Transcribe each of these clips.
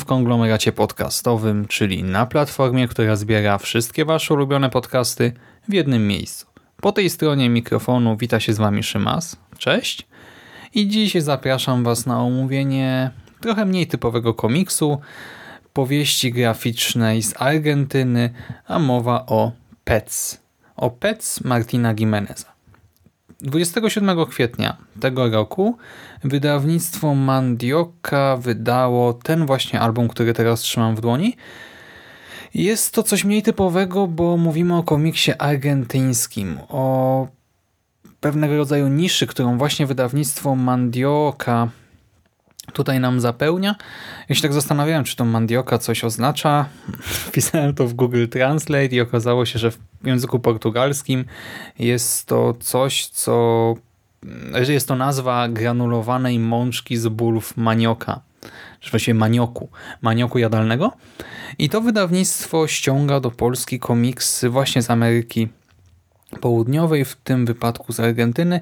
W konglomeracie podcastowym, czyli na platformie, która zbiera wszystkie Wasze ulubione podcasty w jednym miejscu. Po tej stronie mikrofonu wita się z Wami Szymas. Cześć. I dziś zapraszam Was na omówienie trochę mniej typowego komiksu, powieści graficznej z Argentyny, a mowa o Pets. O Pets Martina Gimeneza. 27 kwietnia tego roku wydawnictwo Mandioka wydało ten właśnie album, który teraz trzymam w dłoni. Jest to coś mniej typowego, bo mówimy o komiksie argentyńskim, o pewnego rodzaju niszy, którą właśnie wydawnictwo Mandioka tutaj nam zapełnia. Ja się tak zastanawiałem, czy to mandioka coś oznacza. Wpisałem to w Google Translate i okazało się, że w języku portugalskim jest to coś, co jest to nazwa granulowanej mączki z bulw manioka, czy właściwie manioku, manioku jadalnego. I to wydawnictwo ściąga do Polski komiksy właśnie z Ameryki Południowej, w tym wypadku z Argentyny,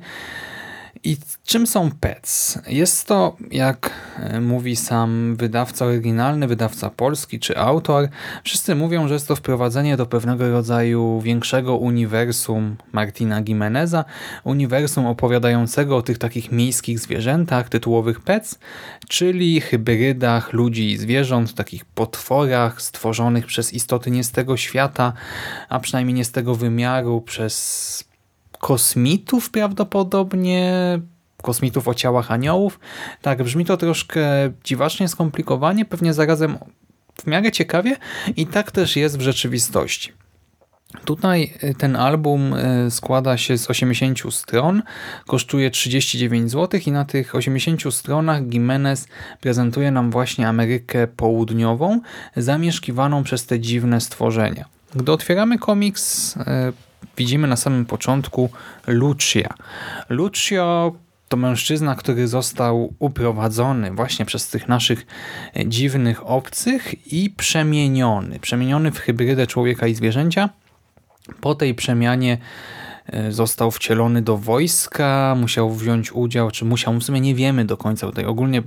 i czym są pets? Jest to, jak e, mówi sam wydawca oryginalny, wydawca polski czy autor, wszyscy mówią, że jest to wprowadzenie do pewnego rodzaju większego uniwersum Martina Gimeneza, uniwersum opowiadającego o tych takich miejskich zwierzętach, tytułowych pets, czyli hybrydach ludzi i zwierząt, takich potworach stworzonych przez istoty nie z tego świata, a przynajmniej nie z tego wymiaru, przez kosmitów prawdopodobnie, kosmitów o ciałach aniołów. Tak, brzmi to troszkę dziwacznie, skomplikowanie, pewnie zarazem w miarę ciekawie i tak też jest w rzeczywistości. Tutaj y, ten album y, składa się z 80 stron, kosztuje 39 zł i na tych 80 stronach Gimenez prezentuje nam właśnie Amerykę Południową, zamieszkiwaną przez te dziwne stworzenia. Gdy otwieramy komiks, y, widzimy na samym początku Lucia. Lucio to mężczyzna, który został uprowadzony właśnie przez tych naszych dziwnych obcych i przemieniony. Przemieniony w hybrydę człowieka i zwierzęcia. Po tej przemianie e, został wcielony do wojska, musiał wziąć udział, czy musiał, w sumie nie wiemy do końca, tutaj ogólnie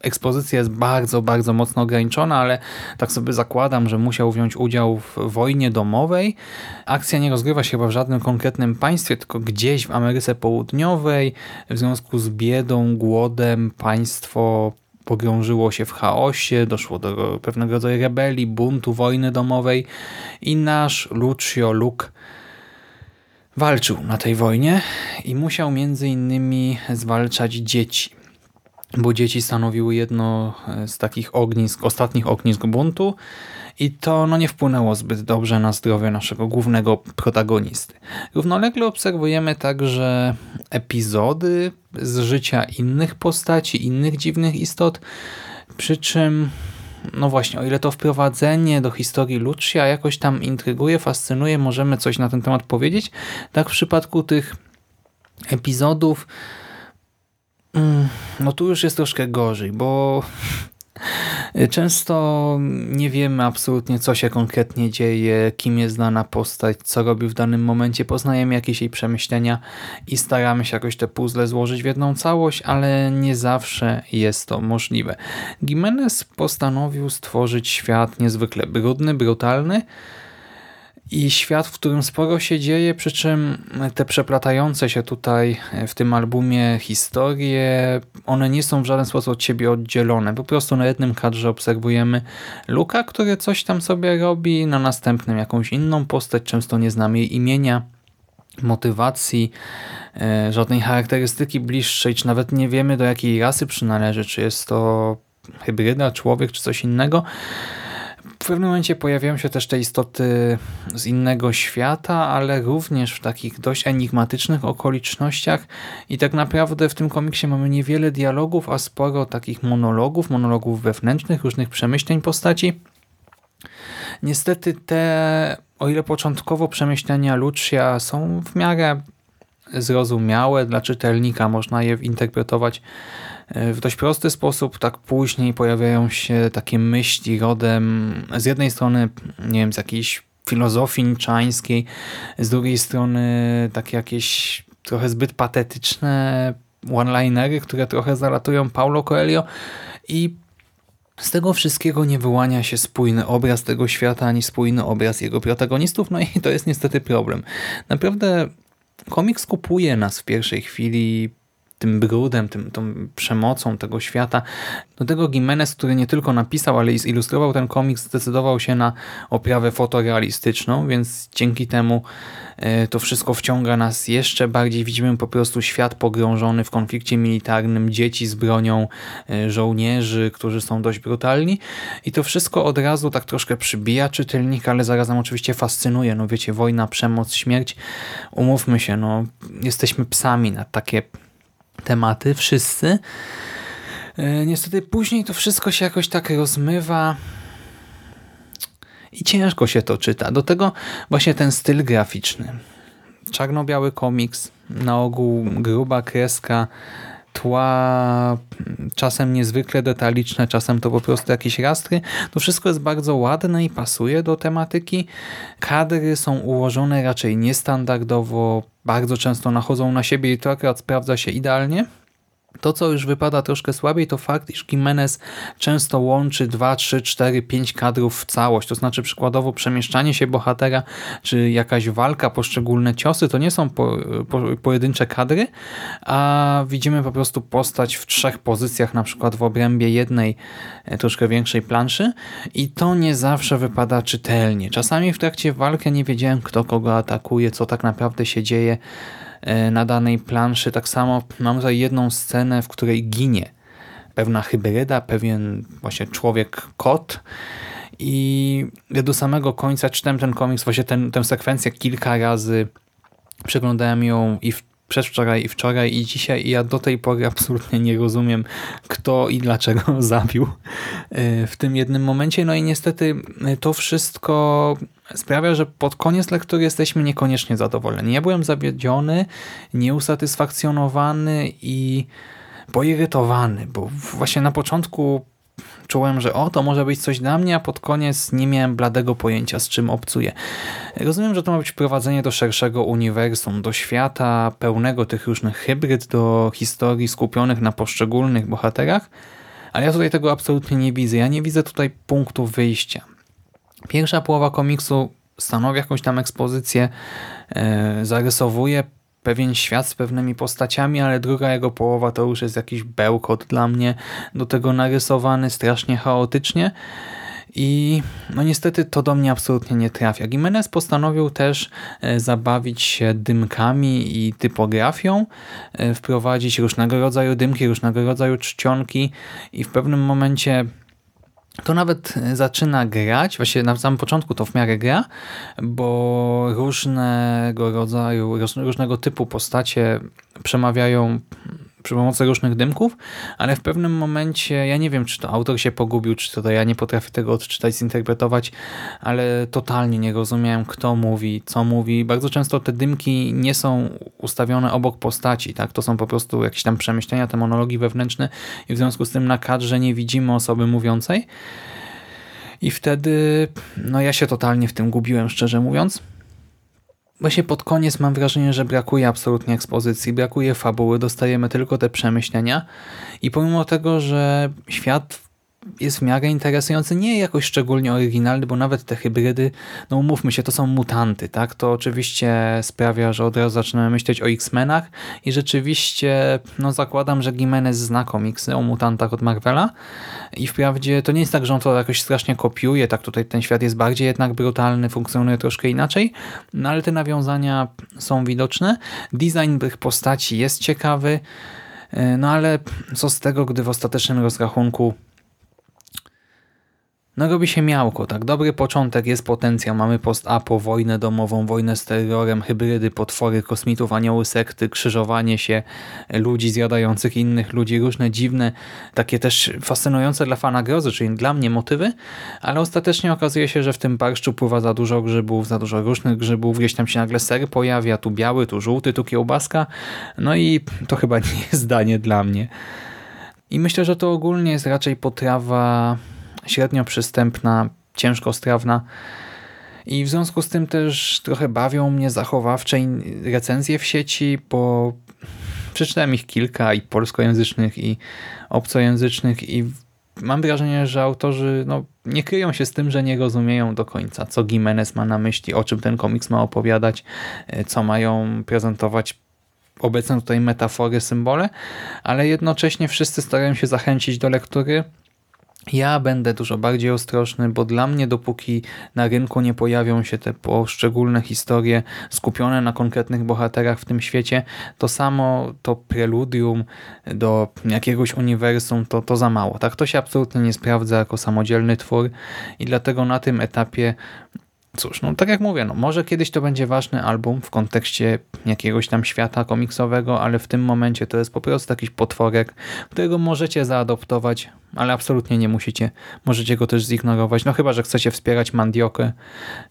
ekspozycja jest bardzo, bardzo mocno ograniczona, ale tak sobie zakładam, że musiał wziąć udział w wojnie domowej. Akcja nie rozgrywa się chyba w żadnym konkretnym państwie, tylko gdzieś w Ameryce Południowej. W związku z biedą, głodem państwo pogrążyło się w chaosie, doszło do pewnego rodzaju rebelii, buntu, wojny domowej i nasz Lucio Luke walczył na tej wojnie i musiał między innymi zwalczać dzieci bo dzieci stanowiły jedno e, z takich ognisk, ostatnich ognisk buntu i to no, nie wpłynęło zbyt dobrze na zdrowie naszego głównego protagonisty. Równolegle obserwujemy także epizody z życia innych postaci, innych dziwnych istot, przy czym no właśnie, o ile to wprowadzenie do historii Lucia jakoś tam intryguje, fascynuje, możemy coś na ten temat powiedzieć, tak w przypadku tych epizodów no tu już jest troszkę gorzej, bo często nie wiemy absolutnie, co się konkretnie dzieje, kim jest dana postać, co robi w danym momencie. Poznajemy jakieś jej przemyślenia i staramy się jakoś te puzzle złożyć w jedną całość, ale nie zawsze jest to możliwe. Gimenez postanowił stworzyć świat niezwykle brudny, brutalny, i świat, w którym sporo się dzieje, przy czym te przeplatające się tutaj w tym albumie historie, one nie są w żaden sposób od siebie oddzielone. Po prostu na jednym kadrze obserwujemy Luka, który coś tam sobie robi, na następnym jakąś inną postać, często nie znamy jej imienia, motywacji, e, żadnej charakterystyki bliższej, czy nawet nie wiemy do jakiej rasy przynależy, czy jest to hybryda, człowiek, czy coś innego. W pewnym momencie pojawiają się też te istoty z innego świata, ale również w takich dość enigmatycznych okolicznościach i tak naprawdę w tym komiksie mamy niewiele dialogów, a sporo takich monologów, monologów wewnętrznych, różnych przemyśleń postaci. Niestety te, o ile początkowo przemyślenia Lucia są w miarę zrozumiałe dla czytelnika, można je interpretować w dość prosty sposób, tak później pojawiają się takie myśli rodem z jednej strony, nie wiem, z jakiejś filozofii niczańskiej, z drugiej strony takie jakieś trochę zbyt patetyczne one-linery, które trochę zalatują Paulo Coelho i z tego wszystkiego nie wyłania się spójny obraz tego świata, ani spójny obraz jego protagonistów, no i to jest niestety problem. Naprawdę komiks kupuje nas w pierwszej chwili tym brudem, tym, tą przemocą tego świata. Do tego Jimenez, który nie tylko napisał, ale i zilustrował ten komiks, zdecydował się na oprawę fotorealistyczną, więc dzięki temu e, to wszystko wciąga nas jeszcze bardziej. Widzimy po prostu świat pogrążony w konflikcie militarnym, dzieci z bronią, e, żołnierzy, którzy są dość brutalni i to wszystko od razu tak troszkę przybija czytelnika, ale zarazem oczywiście fascynuje. No wiecie, wojna, przemoc, śmierć. Umówmy się, no jesteśmy psami na takie tematy, wszyscy. E, niestety później to wszystko się jakoś tak rozmywa i ciężko się to czyta. Do tego właśnie ten styl graficzny. Czarno-biały komiks, na ogół gruba kreska, tła czasem niezwykle detaliczne, czasem to po prostu jakieś rastry. To wszystko jest bardzo ładne i pasuje do tematyki. Kadry są ułożone raczej niestandardowo, bardzo często nachodzą na siebie i to akurat sprawdza się idealnie. To, co już wypada troszkę słabiej, to fakt, iż Jimenez często łączy 2, 3, 4, 5 kadrów w całość. To znaczy przykładowo przemieszczanie się bohatera, czy jakaś walka, poszczególne ciosy, to nie są po, po, pojedyncze kadry, a widzimy po prostu postać w trzech pozycjach, na przykład w obrębie jednej e, troszkę większej planszy i to nie zawsze wypada czytelnie. Czasami w trakcie walki nie wiedziałem, kto kogo atakuje, co tak naprawdę się dzieje. E, na danej planszy. Tak samo mam tutaj jedną scenę, w której ginie pewna hybryda, pewien właśnie człowiek-kot i do samego końca czytam ten komiks, właśnie ten, tę sekwencję kilka razy przeglądałem ją i w przedwczoraj i wczoraj i dzisiaj i ja do tej pory absolutnie nie rozumiem kto i dlaczego zabił e, w tym jednym momencie. No i niestety e, to wszystko sprawia, że pod koniec lektury jesteśmy niekoniecznie zadowoleni. Ja byłem zawiedziony, nieusatysfakcjonowany i poirytowany, bo właśnie na początku czułem, że o, to może być coś dla mnie, a pod koniec nie miałem bladego pojęcia, z czym obcuję. Rozumiem, że to ma być prowadzenie do szerszego uniwersum, do świata pełnego tych różnych hybryd, do historii skupionych na poszczególnych bohaterach, ale ja tutaj tego absolutnie nie widzę. Ja nie widzę tutaj punktu wyjścia. Pierwsza połowa komiksu stanowi jakąś tam ekspozycję, e, zarysowuje pewien świat z pewnymi postaciami, ale druga jego połowa to już jest jakiś bełkot dla mnie, do tego narysowany strasznie chaotycznie i no niestety to do mnie absolutnie nie trafia. Jimenez postanowił też e, zabawić się dymkami i typografią, e, wprowadzić różnego rodzaju dymki, różnego rodzaju czcionki i w pewnym momencie to nawet zaczyna grać, właśnie na samym początku to w miarę gra, bo różnego rodzaju, różnego typu postacie przemawiają przy pomocy różnych dymków, ale w pewnym momencie, ja nie wiem, czy to autor się pogubił, czy to ja nie potrafię tego odczytać, zinterpretować, ale totalnie nie rozumiałem, kto mówi, co mówi. Bardzo często te dymki nie są ustawione obok postaci, tak? To są po prostu jakieś tam przemyślenia, te monologi wewnętrzne i w związku z tym na kadrze nie widzimy osoby mówiącej. I wtedy, no ja się totalnie w tym gubiłem, szczerze mówiąc. Właśnie pod koniec mam wrażenie, że brakuje absolutnie ekspozycji, brakuje fabuły, dostajemy tylko te przemyślenia i pomimo tego, że świat jest w miarę interesujący, nie jakoś szczególnie oryginalny, bo nawet te hybrydy, no umówmy się, to są mutanty, tak? To oczywiście sprawia, że od razu zaczynamy myśleć o X-Menach i rzeczywiście, no zakładam, że Jimenez zna komiksy o mutantach od Marvela i wprawdzie to nie jest tak, że on to jakoś strasznie kopiuje, tak tutaj ten świat jest bardziej jednak brutalny, funkcjonuje troszkę inaczej, no ale te nawiązania są widoczne. Design tych postaci jest ciekawy, no ale co z tego, gdy w ostatecznym rozrachunku No robi się miałko, tak? Dobry początek, jest potencjał, mamy post-apo, wojnę domową, wojnę z terrorem, hybrydy, potwory, kosmitów, anioły, sekty, krzyżowanie się ludzi zjadających innych ludzi, różne dziwne, takie też fascynujące dla fana grozy, czyli dla mnie motywy, ale ostatecznie okazuje się, że w tym barszczu pływa za dużo grzybów, za dużo różnych grzybów, gdzieś tam się nagle ser pojawia, tu biały, tu żółty, tu kiełbaska, no i to chyba nie jest zdanie dla mnie. I myślę, że to ogólnie jest raczej potrawa średnio przystępna, ciężko strawna. I w związku z tym też trochę bawią mnie zachowawcze recenzje w sieci, bo przeczytałem ich kilka i polskojęzycznych i obcojęzycznych i mam wrażenie, że autorzy no, nie kryją się z tym, że nie rozumieją do końca, co Jimenez ma na myśli, o czym ten komiks ma opowiadać, e, co mają prezentować obecne tutaj metafory, symbole, ale jednocześnie wszyscy starają się zachęcić do lektury. Ja będę dużo bardziej ostrożny, bo dla mnie dopóki na rynku nie pojawią się te poszczególne historie skupione na konkretnych bohaterach w tym świecie, to samo to preludium do jakiegoś uniwersum to, to za mało. Tak to się absolutnie nie sprawdza jako samodzielny twór i dlatego na tym etapie Cóż, no tak jak mówię, no może kiedyś to będzie ważny album w kontekście jakiegoś tam świata komiksowego, ale w tym momencie to jest po prostu jakiś potworek, którego możecie zaadoptować, ale absolutnie nie musicie. Możecie go też zignorować, no chyba, że chcecie wspierać Mandiokę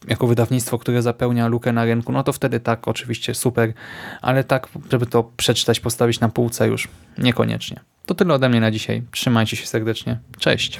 jako wydawnictwo, które zapełnia lukę na rynku, no to wtedy tak, oczywiście super, ale tak, żeby to przeczytać, postawić na półce już niekoniecznie. To tyle ode mnie na dzisiaj. Trzymajcie się serdecznie. Cześć.